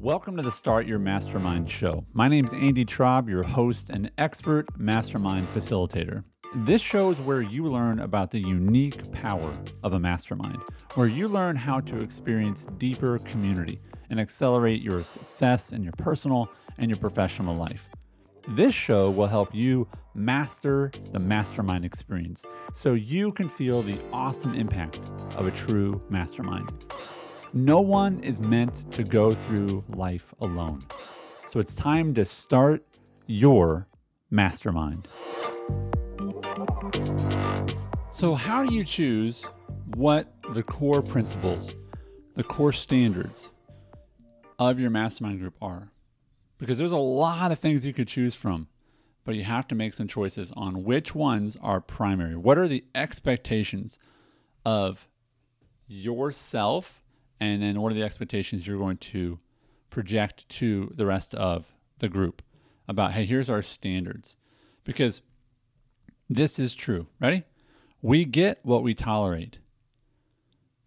Welcome to the Start Your Mastermind show. My name is Andy Traub, your host and expert mastermind facilitator. This show is where you learn about the unique power of a mastermind, where you learn how to experience deeper community and accelerate your success in your personal and your professional life. This show will help you master the mastermind experience so you can feel the awesome impact of a true mastermind. No one is meant to go through life alone. So it's time to start your mastermind. So, how do you choose what the core principles, the core standards of your mastermind group are? Because there's a lot of things you could choose from, but you have to make some choices on which ones are primary. What are the expectations of yourself and then what are the expectations you're going to project to the rest of the group about hey here's our standards? Because this is true. Ready? We get what we tolerate.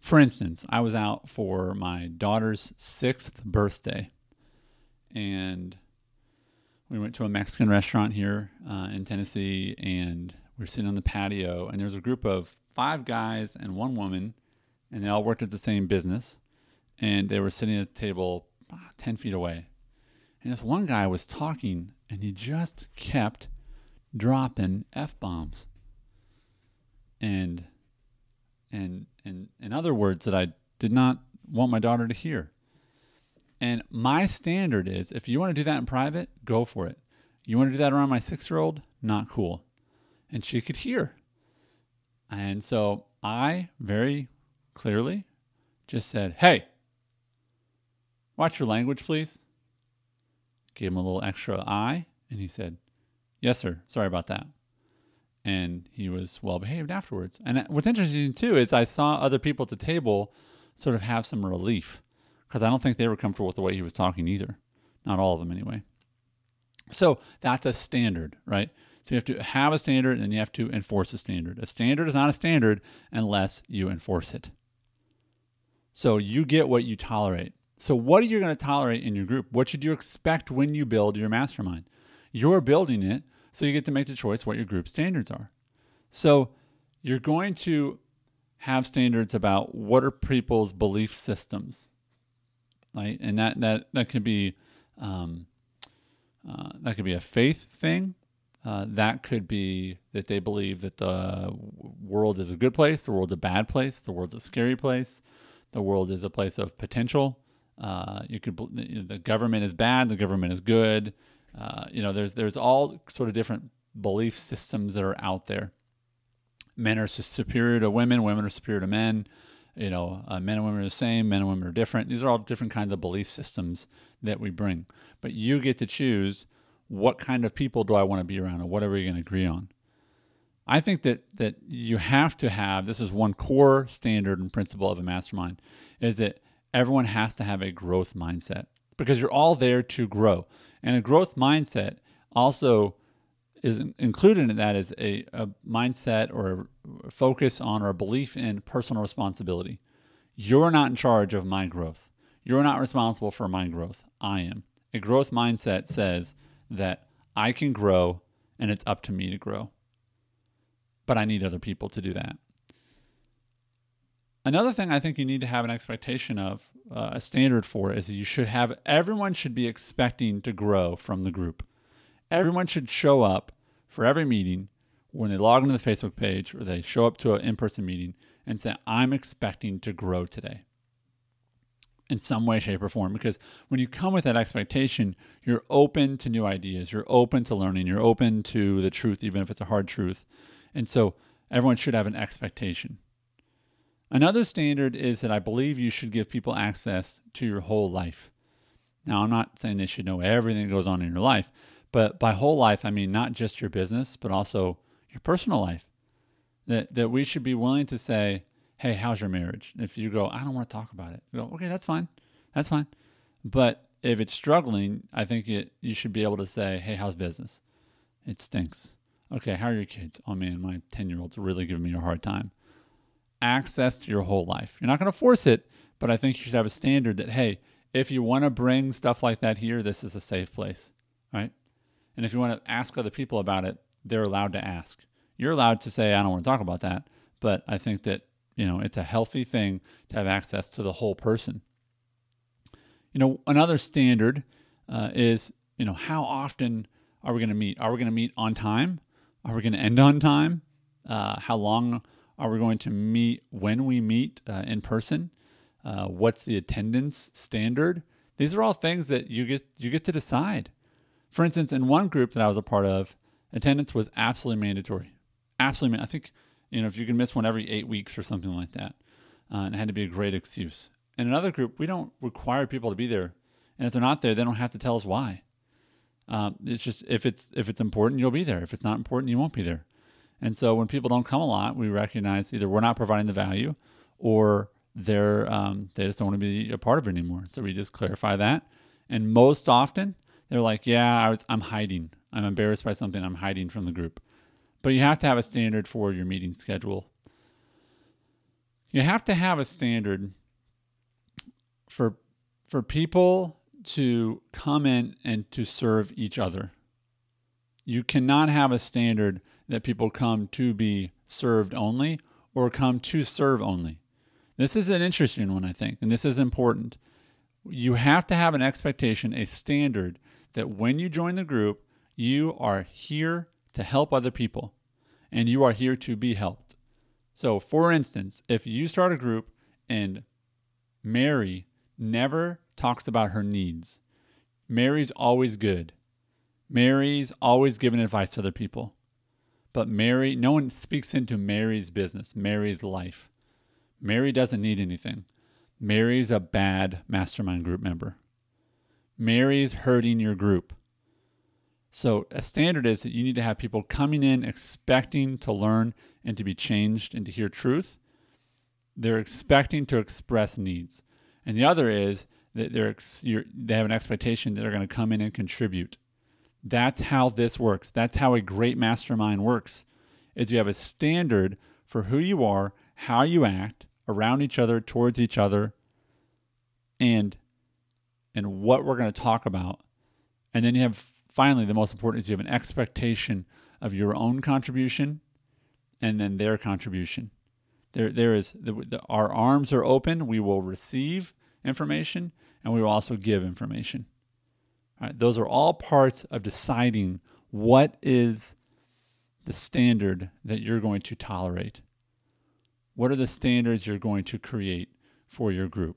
For instance i was out for my daughter's sixth birthday and we went to a mexican restaurant here uh, in tennessee and we were sitting on the patio and there's a group of five guys and one woman and they all worked at the same business and they were sitting at a table ah, 10 feet away. And this one guy was talking, and he just kept dropping F bombs. And, and, and in other words that I did not want my daughter to hear. And my standard is if you want to do that in private, go for it. You want to do that around my six year old? Not cool. And she could hear. And so I very clearly just said, Hey, Watch your language, please. Gave him a little extra eye, and he said, Yes, sir. Sorry about that. And he was well behaved afterwards. And what's interesting, too, is I saw other people at the table sort of have some relief because I don't think they were comfortable with the way he was talking either. Not all of them, anyway. So that's a standard, right? So you have to have a standard and then you have to enforce a standard. A standard is not a standard unless you enforce it. So you get what you tolerate. So, what are you going to tolerate in your group? What should you expect when you build your mastermind? You're building it, so you get to make the choice what your group standards are. So, you're going to have standards about what are people's belief systems, right? And that that that could be um, uh, that could be a faith thing. Uh, that could be that they believe that the world is a good place, the world's a bad place, the world's a scary place, the world is a place of potential, uh, you could the government is bad, the government is good. Uh, you know, there's there's all sort of different belief systems that are out there. Men are superior to women, women are superior to men. You know, uh, men and women are the same, men and women are different. These are all different kinds of belief systems that we bring. But you get to choose what kind of people do I want to be around, or whatever you're going to agree on. I think that that you have to have this is one core standard and principle of a mastermind is that everyone has to have a growth mindset because you're all there to grow. And a growth mindset also is included in that is a, a mindset or a focus on or a belief in personal responsibility. You're not in charge of my growth. You're not responsible for my growth. I am. A growth mindset says that I can grow and it's up to me to grow. But I need other people to do that. Another thing I think you need to have an expectation of, uh, a standard for, is that you should have everyone should be expecting to grow from the group. Everyone should show up for every meeting when they log into the Facebook page or they show up to an in person meeting and say, I'm expecting to grow today in some way, shape, or form. Because when you come with that expectation, you're open to new ideas, you're open to learning, you're open to the truth, even if it's a hard truth. And so everyone should have an expectation. Another standard is that I believe you should give people access to your whole life. Now, I'm not saying they should know everything that goes on in your life, but by whole life, I mean not just your business, but also your personal life. That, that we should be willing to say, hey, how's your marriage? if you go, I don't want to talk about it, go, okay, that's fine. That's fine. But if it's struggling, I think it, you should be able to say, hey, how's business? It stinks. Okay, how are your kids? Oh man, my 10 year old's really giving me a hard time access to your whole life. You're not going to force it, but I think you should have a standard that, hey, if you want to bring stuff like that here, this is a safe place, right? And if you want to ask other people about it, they're allowed to ask. You're allowed to say, I don't want to talk about that. But I think that, you know, it's a healthy thing to have access to the whole person. You know, another standard uh, is, you know, how often are we going to meet? Are we going to meet on time? Are we going to end on time? Uh, how long are we going to meet when we meet uh, in person? Uh, what's the attendance standard? These are all things that you get you get to decide. For instance, in one group that I was a part of, attendance was absolutely mandatory. Absolutely, I think you know if you can miss one every eight weeks or something like that, uh, it had to be a great excuse. In another group, we don't require people to be there, and if they're not there, they don't have to tell us why. Um, it's just if it's if it's important, you'll be there. If it's not important, you won't be there. And so when people don't come a lot, we recognize either we're not providing the value, or they're um, they just don't want to be a part of it anymore. So we just clarify that. And most often, they're like, "Yeah, I was, I'm hiding. I'm embarrassed by something. I'm hiding from the group." But you have to have a standard for your meeting schedule. You have to have a standard for for people to come in and to serve each other. You cannot have a standard that people come to be served only or come to serve only. This is an interesting one, I think, and this is important. You have to have an expectation, a standard that when you join the group, you are here to help other people and you are here to be helped. So, for instance, if you start a group and Mary never talks about her needs, Mary's always good. Mary's always giving advice to other people. But Mary, no one speaks into Mary's business, Mary's life. Mary doesn't need anything. Mary's a bad mastermind group member. Mary's hurting your group. So, a standard is that you need to have people coming in expecting to learn and to be changed and to hear truth. They're expecting to express needs. And the other is that they're they have an expectation that they're going to come in and contribute. That's how this works. That's how a great mastermind works. Is you have a standard for who you are, how you act around each other, towards each other, and and what we're going to talk about. And then you have finally the most important is you have an expectation of your own contribution and then their contribution. There there is the, the, our arms are open, we will receive information and we will also give information. Right, those are all parts of deciding what is the standard that you're going to tolerate. What are the standards you're going to create for your group?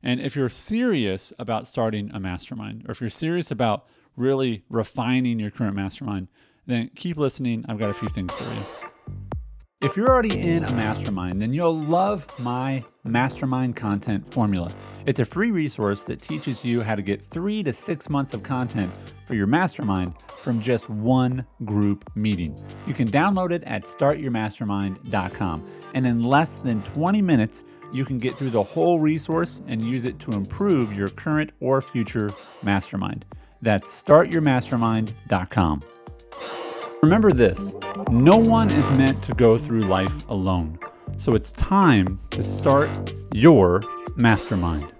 And if you're serious about starting a mastermind, or if you're serious about really refining your current mastermind, then keep listening. I've got a few things for you. If you're already in a mastermind, then you'll love my mastermind content formula. It's a free resource that teaches you how to get three to six months of content for your mastermind from just one group meeting. You can download it at startyourmastermind.com. And in less than 20 minutes, you can get through the whole resource and use it to improve your current or future mastermind. That's startyourmastermind.com. Remember this no one is meant to go through life alone. So it's time to start your mastermind.